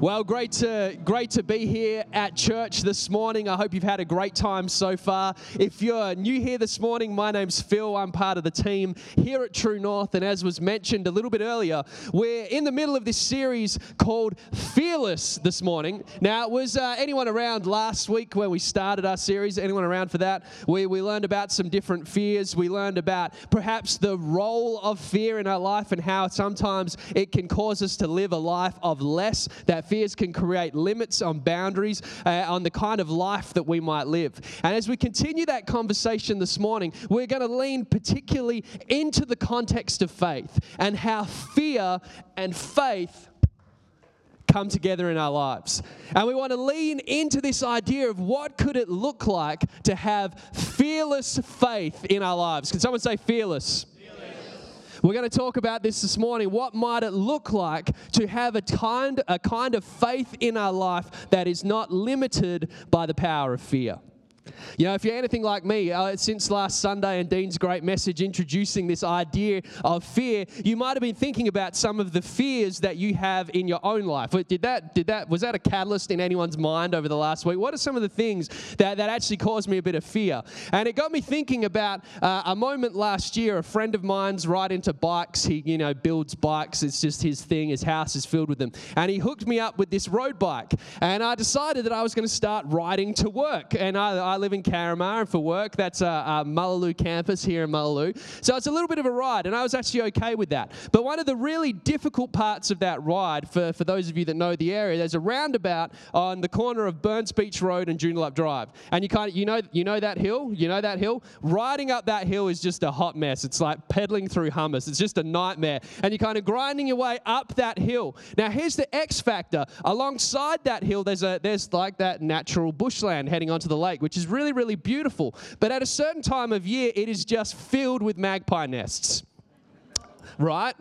Well, great to great to be here at church this morning. I hope you've had a great time so far. If you're new here this morning, my name's Phil. I'm part of the team here at True North, and as was mentioned a little bit earlier, we're in the middle of this series called Fearless this morning. Now, was uh, anyone around last week when we started our series? Anyone around for that? We we learned about some different fears. We learned about perhaps the role of fear in our life and how sometimes it can cause us to live a life of less. That fears can create limits on boundaries uh, on the kind of life that we might live. And as we continue that conversation this morning, we're going to lean particularly into the context of faith and how fear and faith come together in our lives. And we want to lean into this idea of what could it look like to have fearless faith in our lives. Can someone say fearless? We're going to talk about this this morning. What might it look like to have a kind, a kind of faith in our life that is not limited by the power of fear? You know, if you're anything like me, uh, since last Sunday and Dean's great message introducing this idea of fear, you might have been thinking about some of the fears that you have in your own life. Did that, did that, was that a catalyst in anyone's mind over the last week? What are some of the things that, that actually caused me a bit of fear? And it got me thinking about uh, a moment last year. A friend of mine's right into bikes. He, you know, builds bikes. It's just his thing. His house is filled with them. And he hooked me up with this road bike. And I decided that I was going to start riding to work. And I, I live in Carramar, and for work, that's a, a Mullaloo campus here in Mullaloo. So it's a little bit of a ride, and I was actually okay with that. But one of the really difficult parts of that ride, for, for those of you that know the area, there's a roundabout on the corner of Burns Beach Road and Joondalup Drive, and you kind of you know you know that hill, you know that hill. Riding up that hill is just a hot mess. It's like pedaling through hummus. It's just a nightmare, and you're kind of grinding your way up that hill. Now here's the X factor. Alongside that hill, there's a there's like that natural bushland heading onto the lake, which is really really beautiful. But at a certain time of year, it is just filled with magpie nests. Right?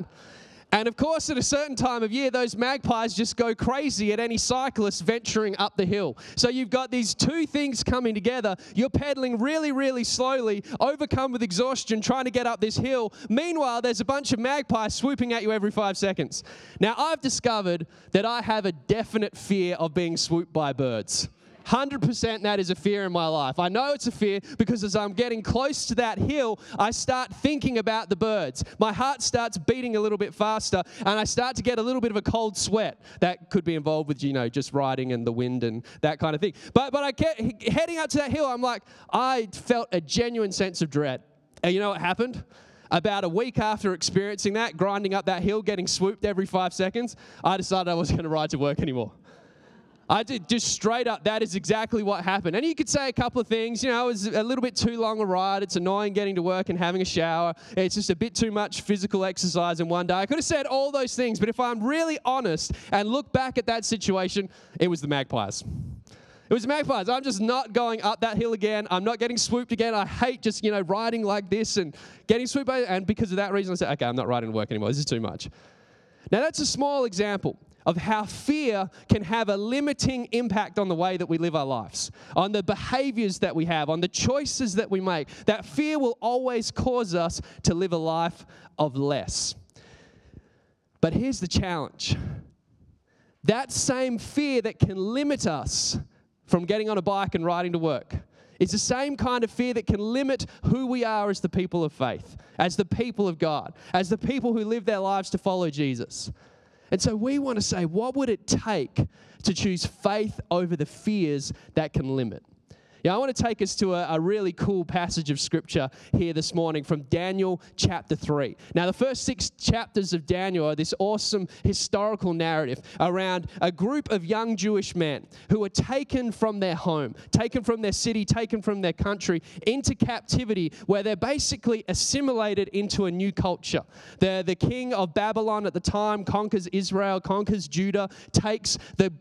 And of course, at a certain time of year, those magpies just go crazy at any cyclist venturing up the hill. So you've got these two things coming together. You're pedaling really, really slowly, overcome with exhaustion, trying to get up this hill. Meanwhile, there's a bunch of magpies swooping at you every five seconds. Now, I've discovered that I have a definite fear of being swooped by birds. 100% that is a fear in my life. I know it's a fear because as I'm getting close to that hill, I start thinking about the birds. My heart starts beating a little bit faster and I start to get a little bit of a cold sweat. That could be involved with, you know, just riding and the wind and that kind of thing. But, but I kept heading up to that hill, I'm like, I felt a genuine sense of dread. And you know what happened? About a week after experiencing that, grinding up that hill, getting swooped every five seconds, I decided I wasn't going to ride to work anymore. I did just straight up, that is exactly what happened. And you could say a couple of things, you know, it was a little bit too long a ride. It's annoying getting to work and having a shower. It's just a bit too much physical exercise in one day. I could have said all those things, but if I'm really honest and look back at that situation, it was the magpies. It was magpies. I'm just not going up that hill again. I'm not getting swooped again. I hate just, you know, riding like this and getting swooped by, and because of that reason, I said, okay, I'm not riding to work anymore. This is too much. Now, that's a small example of how fear can have a limiting impact on the way that we live our lives, on the behaviors that we have, on the choices that we make. That fear will always cause us to live a life of less. But here's the challenge that same fear that can limit us from getting on a bike and riding to work. It's the same kind of fear that can limit who we are as the people of faith, as the people of God, as the people who live their lives to follow Jesus. And so we want to say, what would it take to choose faith over the fears that can limit? Yeah, I want to take us to a, a, really cool passage of scripture here this morning from Daniel chapter 3. Now, the first six chapters of Daniel are this awesome historical narrative around a group of young Jewish men who were taken from their home, taken from their city, taken from their country into captivity, where they're basically assimilated into a new culture. The, the king of Babylon at the time conquers Israel, conquers Judah, takes the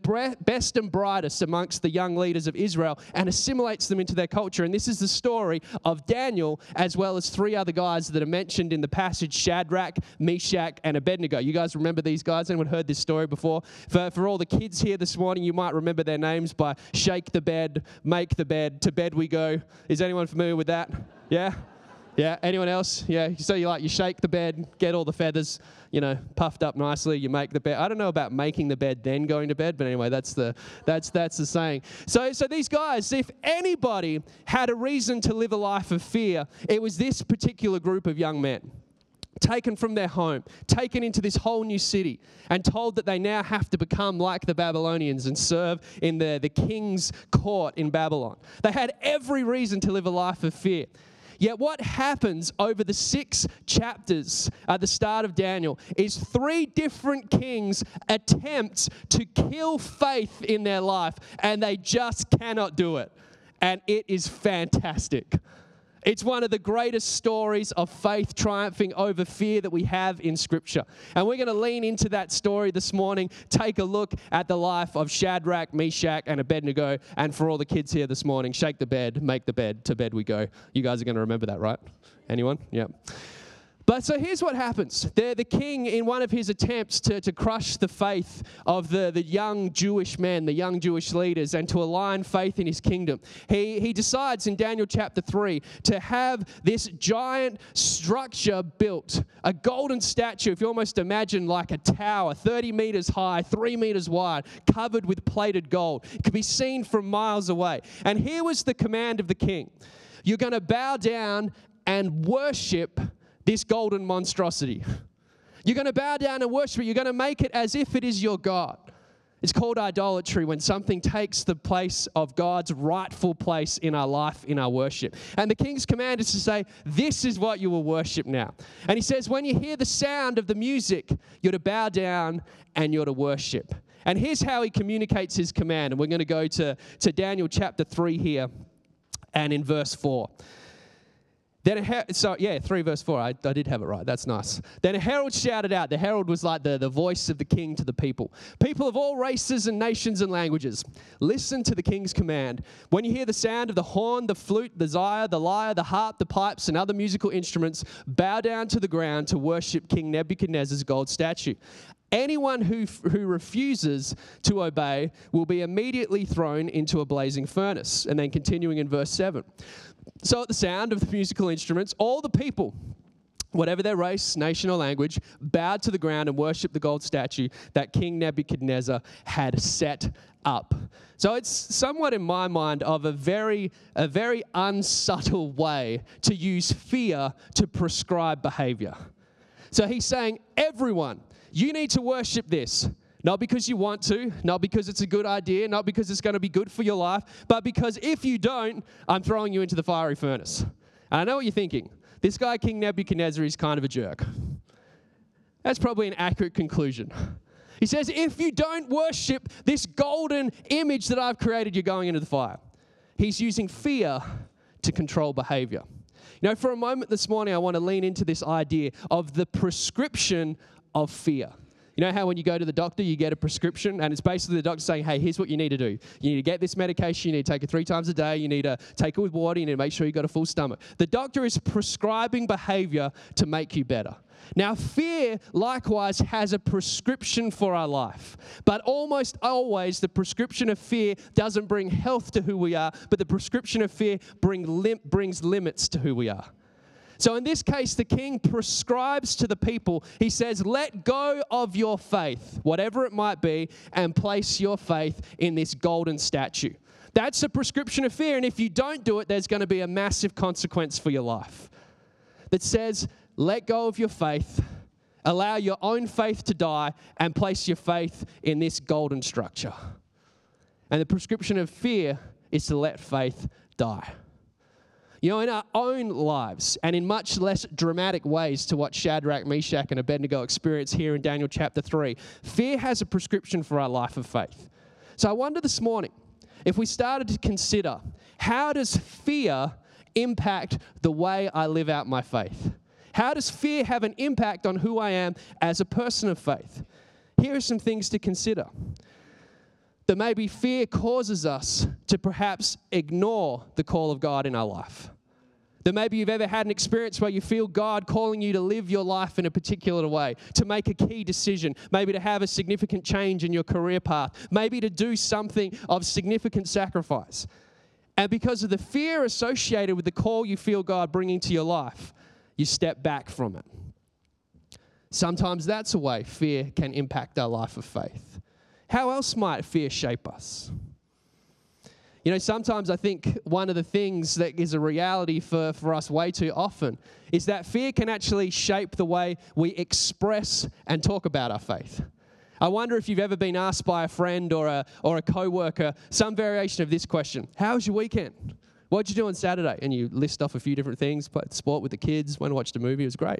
best and brightest amongst the young leaders of Israel and assimilates assimilates them into their culture. And this is the story of Daniel, as well as three other guys that are mentioned in the passage Shadrach, Meshach, and Abednego. You guys remember these guys? Anyone heard this story before? For, for all the kids here this morning, you might remember their names by Shake the Bed, Make the Bed, To Bed We Go. Is anyone familiar with that? Yeah? Yeah, anyone else? Yeah, so you like you shake the bed, get all the feathers, you know, puffed up nicely. You make the bed. I don't know about making the bed then going to bed, but anyway, that's the that's that's the saying. So so these guys, if anybody had a reason to live a life of fear, it was this particular group of young men taken from their home, taken into this whole new city, and told that they now have to become like the Babylonians and serve in the, the king's court in Babylon. They had every reason to live a life of fear. Yet, what happens over the six chapters at the start of Daniel is three different kings attempt to kill faith in their life, and they just cannot do it. And it is fantastic. It's one of the greatest stories of faith triumphing over fear that we have in Scripture. And we're going to lean into that story this morning, take a look at the life of Shadrach, Meshach, and Abednego. And for all the kids here this morning, shake the bed, make the bed, to bed we go. You guys are going to remember that, right? Anyone? Yeah. But so here's what happens. The, the king, in one of his attempts to, to crush the faith of the, the young Jewish men, the young Jewish leaders, and to align faith in his kingdom, he, he decides in Daniel chapter 3 to have this giant structure built, a golden statue, if you almost imagine like a tower, 30 meters high, 3 meters wide, covered with plated gold. It could be seen from miles away. And here was the command of the king You're going to bow down and worship this golden monstrosity. You're going to bow down and worship it. You're going to make it as if it is your God. It's called idolatry when something takes the place of God's rightful place in our life, in our worship. And the king's command is to say, This is what you will worship now. And he says, When you hear the sound of the music, you're to bow down and you're to worship. And here's how he communicates his command. And we're going to go to, to Daniel chapter 3 here and in verse 4. Then her- so yeah, three verse four. I, I did have it right. That's nice. Then a herald shouted out. The herald was like the, the voice of the king to the people. People of all races and nations and languages, listen to the king's command. When you hear the sound of the horn, the flute, the lyre, the lyre, the harp, the pipes, and other musical instruments, bow down to the ground to worship King Nebuchadnezzar's gold statue. Anyone who, who refuses to obey will be immediately thrown into a blazing furnace. And then continuing in verse 7. So, at the sound of the musical instruments, all the people, whatever their race, nation, or language, bowed to the ground and worshiped the gold statue that King Nebuchadnezzar had set up. So it's somewhat in my mind of a very, a very unsubtle way to use fear to prescribe behavior. So he's saying, everyone, you need to worship this. Not because you want to, not because it's a good idea, not because it's going to be good for your life, but because if you don't, I'm throwing you into the fiery furnace. And I know what you're thinking. This guy, King Nebuchadnezzar, is kind of a jerk. That's probably an accurate conclusion. He says, if you don't worship this golden image that I've created, you're going into the fire. He's using fear to control behavior. You know, for a moment this morning, I want to lean into this idea of the prescription of fear. You know how when you go to the doctor, you get a prescription, and it's basically the doctor saying, hey, here's what you need to do. You need to get this medication, you need to take it three times a day, you need to take it with water, you need to make sure you've got a full stomach. The doctor is prescribing behavior to make you better. Now, fear likewise has a prescription for our life, but almost always the prescription of fear doesn't bring health to who we are, but the prescription of fear bring lim- brings limits to who we are. So in this case, the king prescribes to the people, he says, Let go of your faith, whatever it might be, and place your faith in this golden statue. That's a prescription of fear. And if you don't do it, there's going to be a massive consequence for your life that says, Let go of your faith, allow your own faith to die, and place your faith in this golden structure. And the prescription of fear is to let faith die. You know, in our own lives, and in much less dramatic ways to what Shadrach, Meshach, and Abednego experience here in Daniel chapter 3, fear has a prescription for our life of faith. So I wonder this morning if we started to consider how does fear impact the way I live out my faith? How does fear have an impact on who I am as a person of faith? Here are some things to consider that maybe fear causes us to perhaps ignore the call of God in our life. That maybe you've ever had an experience where you feel God calling you to live your life in a particular way, to make a key decision, maybe to have a significant change in your career path, maybe to do something of significant sacrifice. And because of the fear associated with the call you feel God bringing to your life, you step back from it. Sometimes that's a way fear can impact our life of faith. How else might fear shape us? You know, sometimes I think one of the things that is a reality for, for us way too often is that fear can actually shape the way we express and talk about our faith. I wonder if you've ever been asked by a friend or a, or a co-worker some variation of this question. How was your weekend? What did you do on Saturday? And you list off a few different things, played sport with the kids, went and watched a movie, it was great.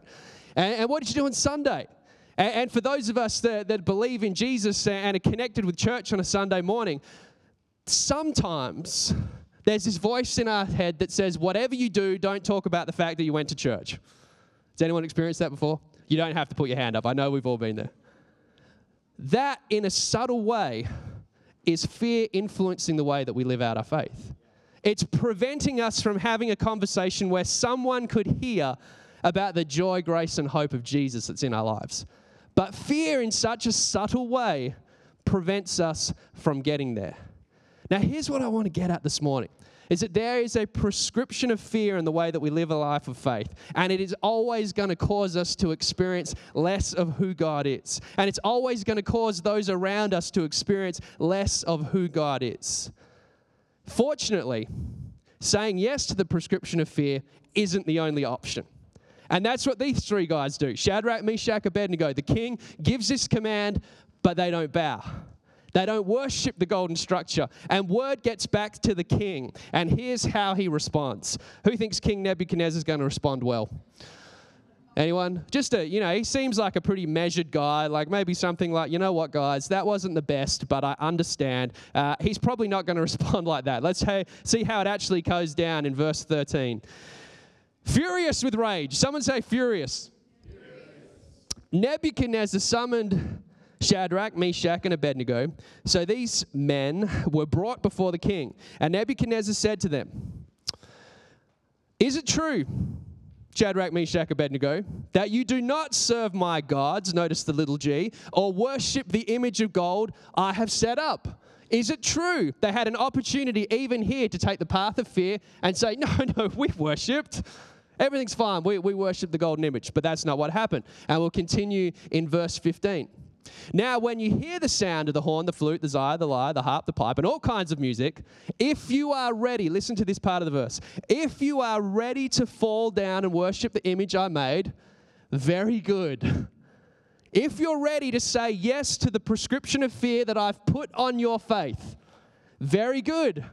And, and what did you do on Sunday? And, and for those of us that, that believe in Jesus and are connected with church on a Sunday morning, sometimes there's this voice in our head that says, whatever you do, don't talk about the fact that you went to church. Has anyone experienced that before? You don't have to put your hand up. I know we've all been there. That, in a subtle way, is fear influencing the way that we live out our faith. It's preventing us from having a conversation where someone could hear about the joy, grace, and hope of Jesus that's in our lives. But fear, in such a subtle way, prevents us from getting there. Now, here's what I want to get at this morning is that there is a prescription of fear in the way that we live a life of faith. And it is always going to cause us to experience less of who God is. And it's always going to cause those around us to experience less of who God is. Fortunately, saying yes to the prescription of fear isn't the only option. And that's what these three guys do Shadrach, Meshach, Abednego. The king gives this command, but they don't bow. They don't worship the golden structure. And word gets back to the king. And here's how he responds. Who thinks King Nebuchadnezzar is going to respond well? Anyone? Just a, you know, he seems like a pretty measured guy, like maybe something like, you know what, guys, that wasn't the best, but I understand. Uh, he's probably not going to respond like that. Let's ha- see how it actually goes down in verse 13. Furious with rage. Someone say furious. furious. Nebuchadnezzar summoned Shadrach, Meshach, and Abednego. So these men were brought before the king. And Nebuchadnezzar said to them, Is it true, Shadrach, Meshach, Abednego, that you do not serve my gods, notice the little g, or worship the image of gold I have set up? Is it true? They had an opportunity even here to take the path of fear and say, No, no, we worshipped. Everything's fine. We, we worship the golden image. But that's not what happened. And we'll continue in verse 15. Now, when you hear the sound of the horn, the flute, the lyre, the lyre, the harp, the pipe, and all kinds of music, if you are ready, listen to this part of the verse. If you are ready to fall down and worship the image I made, very good. If you're ready to say yes to the prescription of fear that I've put on your faith, very good.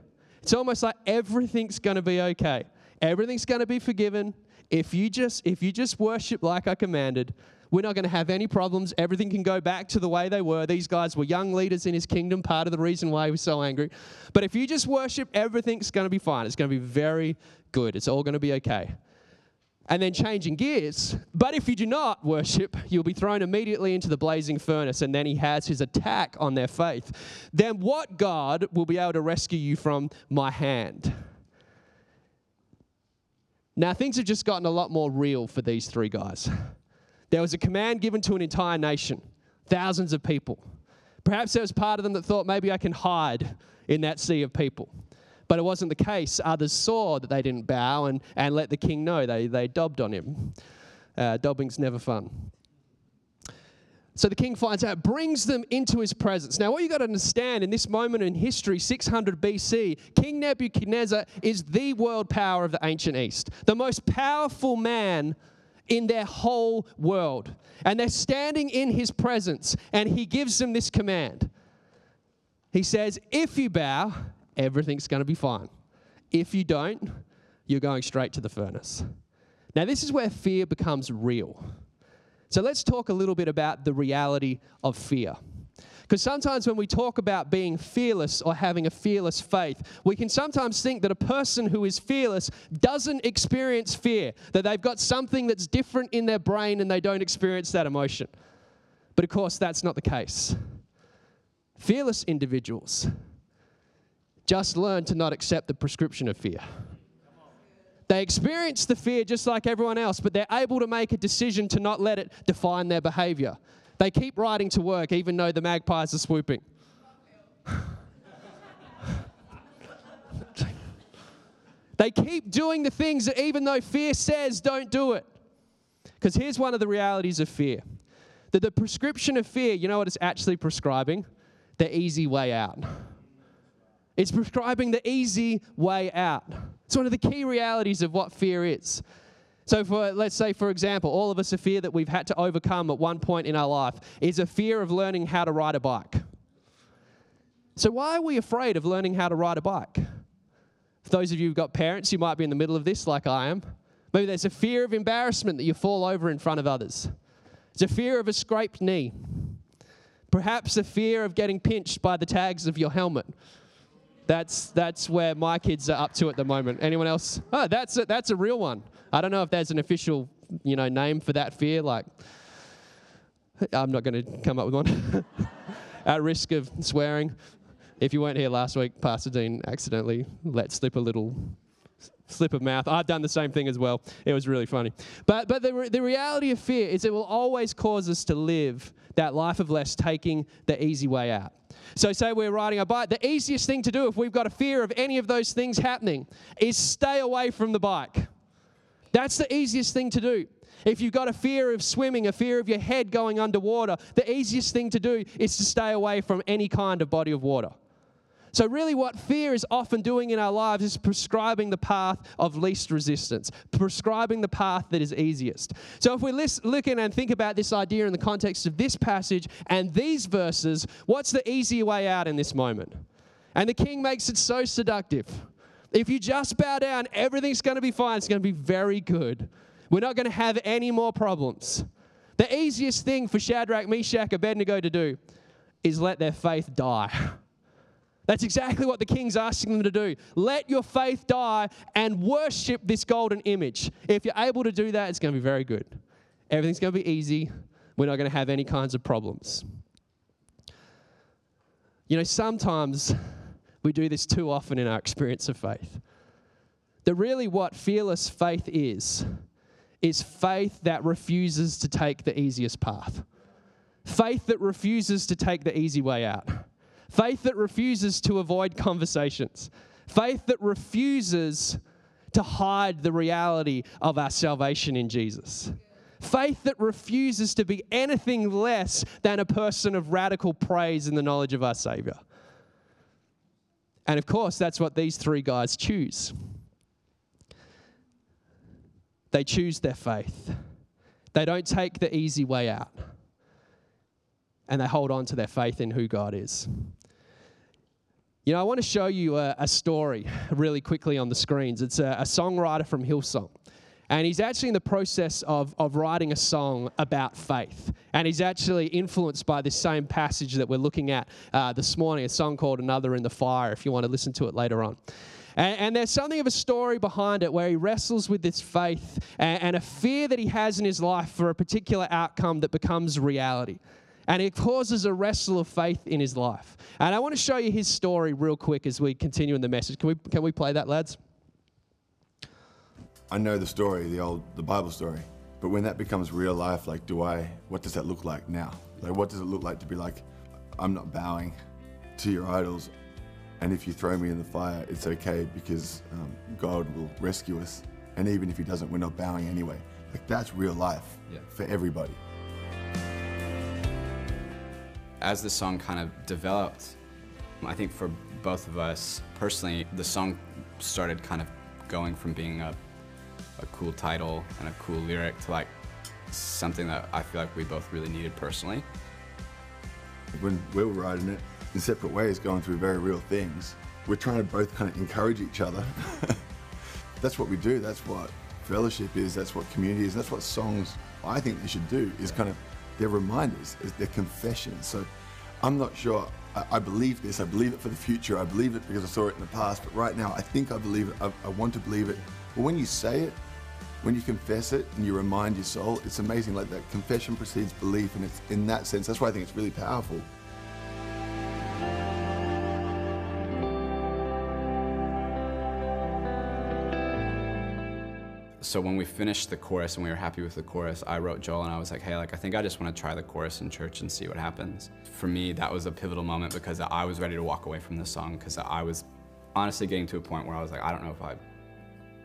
It's almost like everything's going to be okay. Everything's going to be forgiven if you just if you just worship like I commanded we're not going to have any problems. Everything can go back to the way they were. These guys were young leaders in his kingdom, part of the reason why he was so angry. But if you just worship, everything's going to be fine. It's going to be very good. It's all going to be okay. And then changing gears. But if you do not worship, you'll be thrown immediately into the blazing furnace. And then he has his attack on their faith. Then what God will be able to rescue you from my hand? Now, things have just gotten a lot more real for these three guys. There was a command given to an entire nation, thousands of people. Perhaps there was part of them that thought, maybe I can hide in that sea of people. But it wasn't the case. Others saw that they didn't bow and, and let the king know. They, they dobbed on him. Uh, dobbing's never fun. So the king finds out, brings them into his presence. Now, what you got to understand in this moment in history, 600 BC, King Nebuchadnezzar is the world power of the ancient East, the most powerful man in their whole world. And they're standing in his presence, and he gives them this command. He says, If you bow, everything's going to be fine. If you don't, you're going straight to the furnace. Now, this is where fear becomes real. So, let's talk a little bit about the reality of fear. Because sometimes when we talk about being fearless or having a fearless faith, we can sometimes think that a person who is fearless doesn't experience fear, that they've got something that's different in their brain and they don't experience that emotion. But of course, that's not the case. Fearless individuals just learn to not accept the prescription of fear. They experience the fear just like everyone else, but they're able to make a decision to not let it define their behavior. They keep riding to work even though the magpies are swooping. They keep doing the things that even though fear says don't do it. Because here's one of the realities of fear that the prescription of fear, you know what it's actually prescribing? The easy way out. It's prescribing the easy way out. It's one of the key realities of what fear is. So, for let's say, for example, all of us a fear that we've had to overcome at one point in our life is a fear of learning how to ride a bike. So, why are we afraid of learning how to ride a bike? For those of you who've got parents, you might be in the middle of this, like I am. Maybe there's a fear of embarrassment that you fall over in front of others. It's a fear of a scraped knee. Perhaps a fear of getting pinched by the tags of your helmet. That's, that's where my kids are up to at the moment. Anyone else? Oh, that's a, that's a real one. I don't know if there's an official, you know, name for that fear. Like, I'm not going to come up with one. At risk of swearing, if you weren't here last week, Pastor Dean accidentally let slip a little slip of mouth. I've done the same thing as well. It was really funny. But, but the, re- the reality of fear is it will always cause us to live that life of less, taking the easy way out. So, say we're riding a bike, the easiest thing to do if we've got a fear of any of those things happening is stay away from the bike. That's the easiest thing to do. If you've got a fear of swimming, a fear of your head going underwater, the easiest thing to do is to stay away from any kind of body of water. So, really, what fear is often doing in our lives is prescribing the path of least resistance, prescribing the path that is easiest. So, if we're looking and think about this idea in the context of this passage and these verses, what's the easy way out in this moment? And the king makes it so seductive. If you just bow down, everything's going to be fine. It's going to be very good. We're not going to have any more problems. The easiest thing for Shadrach, Meshach, Abednego to do is let their faith die. That's exactly what the king's asking them to do. Let your faith die and worship this golden image. If you're able to do that, it's going to be very good. Everything's going to be easy. We're not going to have any kinds of problems. You know, sometimes we do this too often in our experience of faith. That really what fearless faith is, is faith that refuses to take the easiest path. Faith that refuses to take the easy way out Faith that refuses to avoid conversations. Faith that refuses to hide the reality of our salvation in Jesus. Faith that refuses to be anything less than a person of radical praise in the knowledge of our Savior. And of course, that's what these three guys choose. They choose their faith. They don't take the easy way out and they hold on to their faith in who God is. You know, I want to show you a, a story really quickly on the screens. It's a, a, songwriter from Hillsong. And he's actually in the process of, of writing a song about faith. And he's actually influenced by this same passage that we're looking at uh, this morning, a song called Another in the Fire, if you want to listen to it later on. And, and, there's something of a story behind it where he wrestles with this faith and, and, a fear that he has in his life for a particular outcome that becomes reality and it causes a wrestle of faith in his life. And I want to show you his story real quick as we continue in the message. Can we, can we play that, lads? I know the story, the old, the Bible story. But when that becomes real life, like, do I, what does that look like now? Like, what does it look like to be like, I'm not bowing to your idols, and if you throw me in the fire, it's okay because um, God will rescue us. And even if He doesn't, we're not bowing anyway. Like, that's real life yeah. for everybody as the song kind of developed, I think for both of us personally, the song started kind of going from being a, a cool title and a cool lyric to like something that I feel like we both really needed personally. When we were writing it in separate ways, going through very real things, we're trying to both kind of encourage each other. that's what we do. That's what fellowship is. That's what community is. That's what songs I think they should do. Is kind of they're reminders, they're confessions. So I'm not sure. I, I, believe this. I believe it for the future. I believe it because I saw it in the past. But right now, I think I believe it. I, I want to believe it. But when you say it, when you confess it and you remind your soul, it's amazing. Like that confession precedes belief, and it's in that sense. That's why I think it's really powerful. So when we finished the chorus and we were happy with the chorus, I wrote Joel and I was like, hey, like I think I just want to try the chorus in church and see what happens. For me, that was a pivotal moment because I was ready to walk away from the song because I was honestly getting to a point where I was like, I don't know if I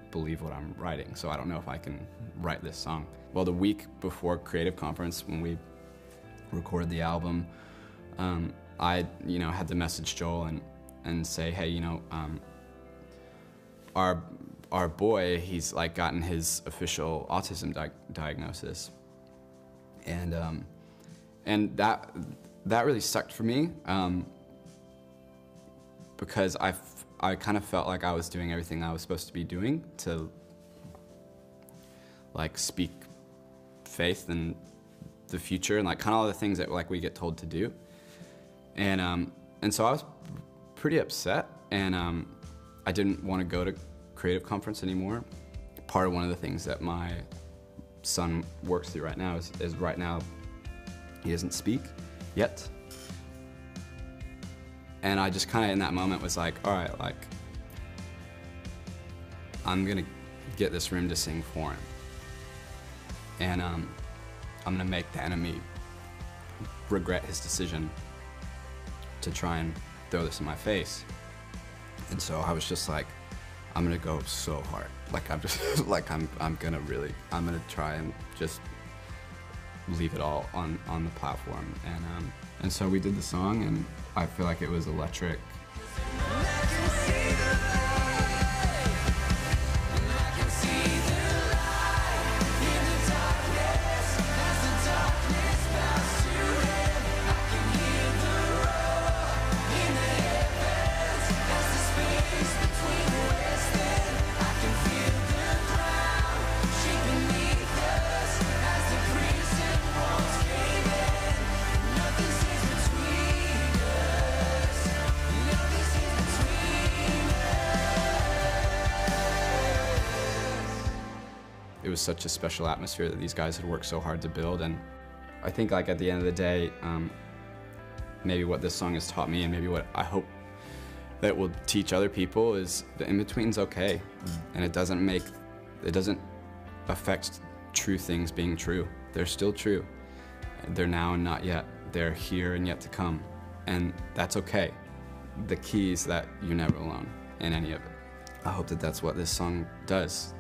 believe what I'm writing, so I don't know if I can write this song. Well, the week before Creative Conference, when we recorded the album, um, I, you know, had to message Joel and, and say, hey, you know, um, our our boy, he's like gotten his official autism di- diagnosis, and um, and that that really sucked for me um, because I I kind of felt like I was doing everything I was supposed to be doing to like speak faith and the future and like kind of all the things that like we get told to do, and um, and so I was pretty upset and um, I didn't want to go to creative conference anymore. Part of one of the things that my son works through right now is, is right now he doesn't speak yet. And I just kind of in that moment was like, all right, like, I'm gonna get this room to sing for him. And um, I'm gonna make the enemy regret his decision to try and throw this in my face. And so I was just like, I'm gonna go so hard. Like I'm just like I'm I'm gonna really I'm gonna try and just leave it all on on the platform. And um, and so we did the song, and I feel like it was electric. Was such a special atmosphere that these guys had worked so hard to build. And I think like at the end of the day, um, maybe what this song has taught me and maybe what I hope that will teach other people is the in-between's okay. And it doesn't make, it doesn't affect true things being true. They're still true. They're now and not yet. They're here and yet to come. And that's okay. The key is that you're never alone in any of it. I hope that that's what this song does.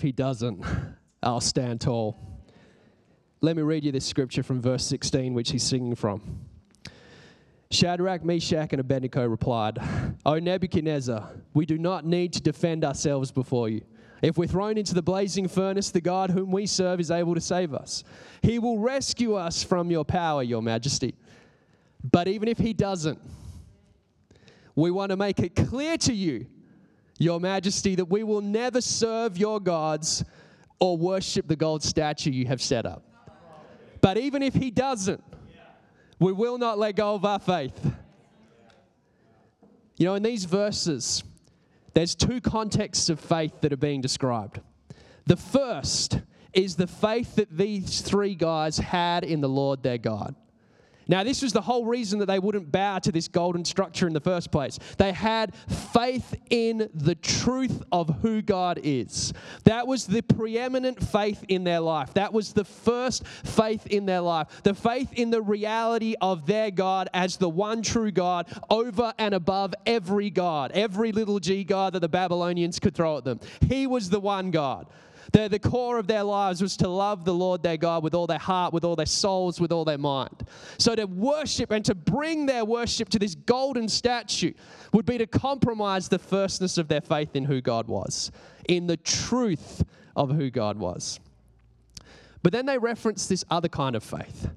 If he doesn't, I'll stand tall. Let me read you this scripture from verse 16, which he's singing from. Shadrach, Meshach, and Abednego replied, O Nebuchadnezzar, we do not need to defend ourselves before you. If we're thrown into the blazing furnace, the God whom we serve is able to save us. He will rescue us from your power, your majesty. But even if he doesn't, we want to make it clear to you, your majesty, that we will never serve your gods or worship the gold statue you have set up. But even if he doesn't, we will not let go of our faith. You know, in these verses, there's two contexts of faith that are being described. The first is the faith that these three guys had in the Lord their God. Now, this was the whole reason that they wouldn't bow to this golden structure in the first place. They had faith in the truth of who God is. That was the preeminent faith in their life. That was the first faith in their life. The faith in the reality of their God as the one true God over and above every God, every little g God that the Babylonians could throw at them. He was the one God. The, the core of their lives was to love the Lord their God with all their heart, with all their souls, with all their mind. So to worship and to bring their worship to this golden statue would be to compromise the firstness of their faith in who God was, in the truth of who God was. But then they reference this other kind of faith.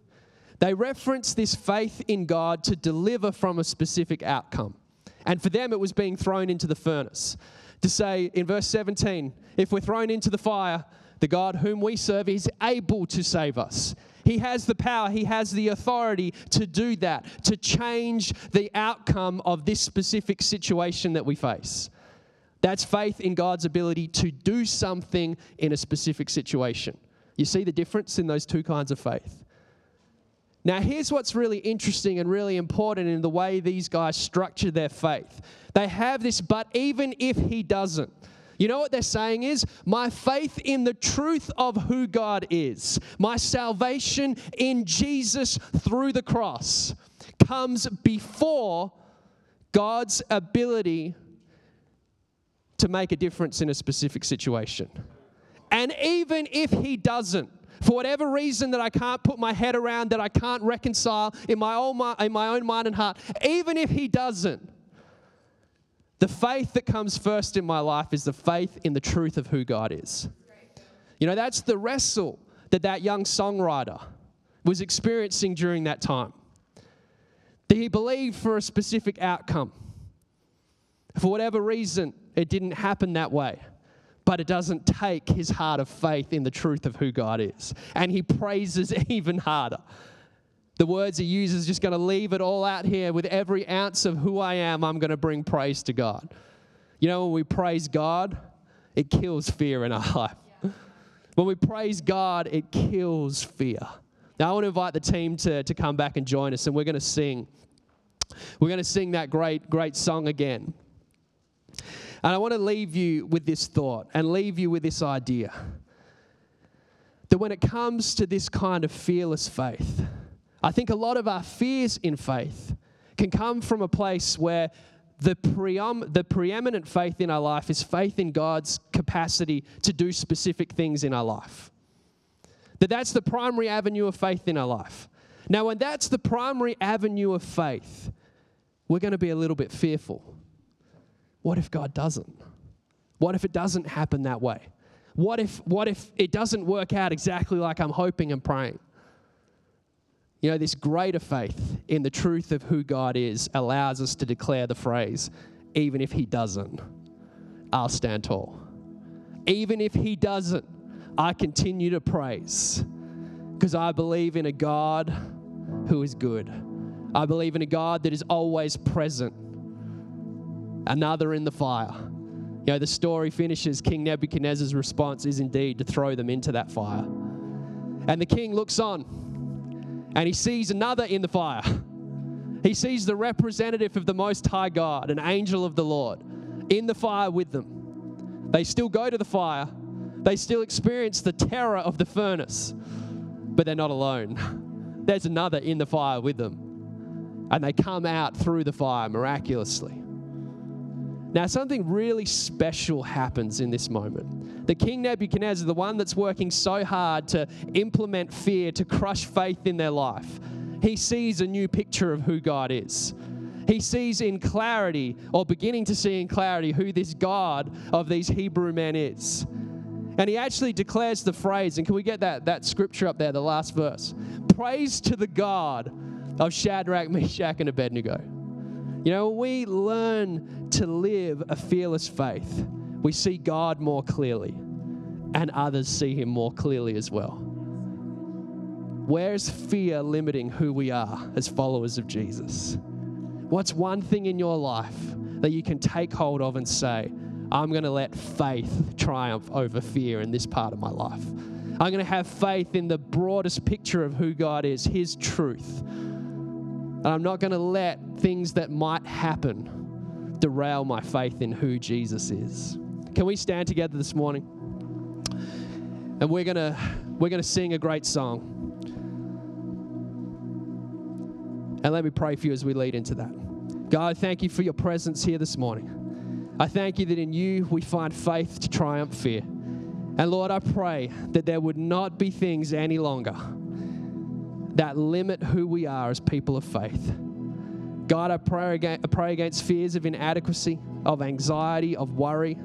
They reference this faith in God to deliver from a specific outcome. And for them, it was being thrown into the furnace to say in verse 17, if we're thrown into the fire, the God whom we serve is able to save us. He has the power, He has the authority to do that, to change the outcome of this specific situation that we face. That's faith in God's ability to do something in a specific situation. You see the difference in those two kinds of faith? Now, here's what's really interesting and really important in the way these guys structure their faith. They have this, but even if he doesn't, you know what they're saying is, my faith in the truth of who God is, my salvation in Jesus through the cross, comes before God's ability to make a difference in a specific situation. And even if He doesn't, for whatever reason that I can't put my head around, that I can't reconcile in my own, in my own mind and heart, even if He doesn't, the faith that comes first in my life is the faith in the truth of who God is. You know, that's the wrestle that that young songwriter was experiencing during that time. That he believed for a specific outcome. For whatever reason, it didn't happen that way. But it doesn't take his heart of faith in the truth of who God is. And he praises even harder. The words he uses just going to leave it all out here with every ounce of who I am. I'm going to bring praise to God. You know, when we praise God, it kills fear in our life. When we praise God, it kills fear. Now, I want to invite the team to, to come back and join us, and we're going to sing. We're going to sing that great, great song again. And I want to leave you with this thought and leave you with this idea that when it comes to this kind of fearless faith, I think a lot of our fears in faith can come from a place where the, the preeminent faith in our life is faith in God's capacity to do specific things in our life. That that's the primary avenue of faith in our life. Now, when that's the primary avenue of faith, we're going to be a little bit fearful. What if God doesn't? What if it doesn't happen that way? What if, what if it doesn't work out exactly like I'm hoping and praying? You know, this greater faith in the truth of who God is allows us to declare the phrase, even if He doesn't, I'll stand tall. Even if He doesn't, I continue to praise because I believe in a God who is good. I believe in a God that is always present. Another in the fire. You know, the story finishes King Nebuchadnezzar's response is indeed to throw them into that fire. And the king looks on and he sees another in the fire. He sees the representative of the Most High God, an angel of the Lord, in the fire with them. They still go to the fire, they still experience the terror of the furnace, but they're not alone. There's another in the fire with them, and they come out through the fire miraculously. Now, something really special happens in this moment. The King Nebuchadnezzar, the one that's working so hard to implement fear, to crush faith in their life, he sees a new picture of who God is. He sees in clarity, or beginning to see in clarity, who this God of these Hebrew men is. And he actually declares the phrase, and can we get that, that scripture up there, the last verse? Praise to the God of Shadrach, Meshach, and Abednego. You know, we learn to live a fearless faith, we see God more clearly, and others see Him more clearly as well. Where's fear limiting who we are as followers of Jesus? What's one thing in your life that you can take hold of and say, I'm going to let faith triumph over fear in this part of my life? I'm going to have faith in the broadest picture of who God is, His truth. And I'm not going to let things that might happen derail my faith in who Jesus is. Can we stand together this morning? And we're going to we're going to sing a great song. And let me pray for you as we lead into that. God, thank you for your presence here this morning. I thank you that in you we find faith to triumph fear. And Lord, I pray that there would not be things any longer that limit who we are as people of faith. God, I pray, against, I pray against fears of inadequacy, of anxiety, of worry.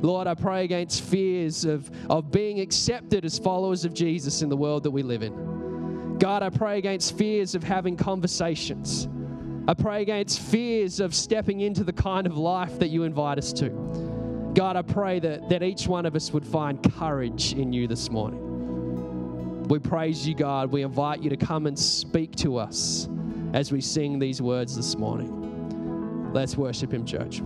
Lord, I pray against fears of, of being accepted as followers of Jesus in the world that we live in. God, I pray against fears of having conversations. I pray against fears of stepping into the kind of life that you invite us to. God, I pray that, that each one of us would find courage in you this morning. We praise you, God. We invite you to come and speak to us as we sing these words this morning. Let's worship Him, church.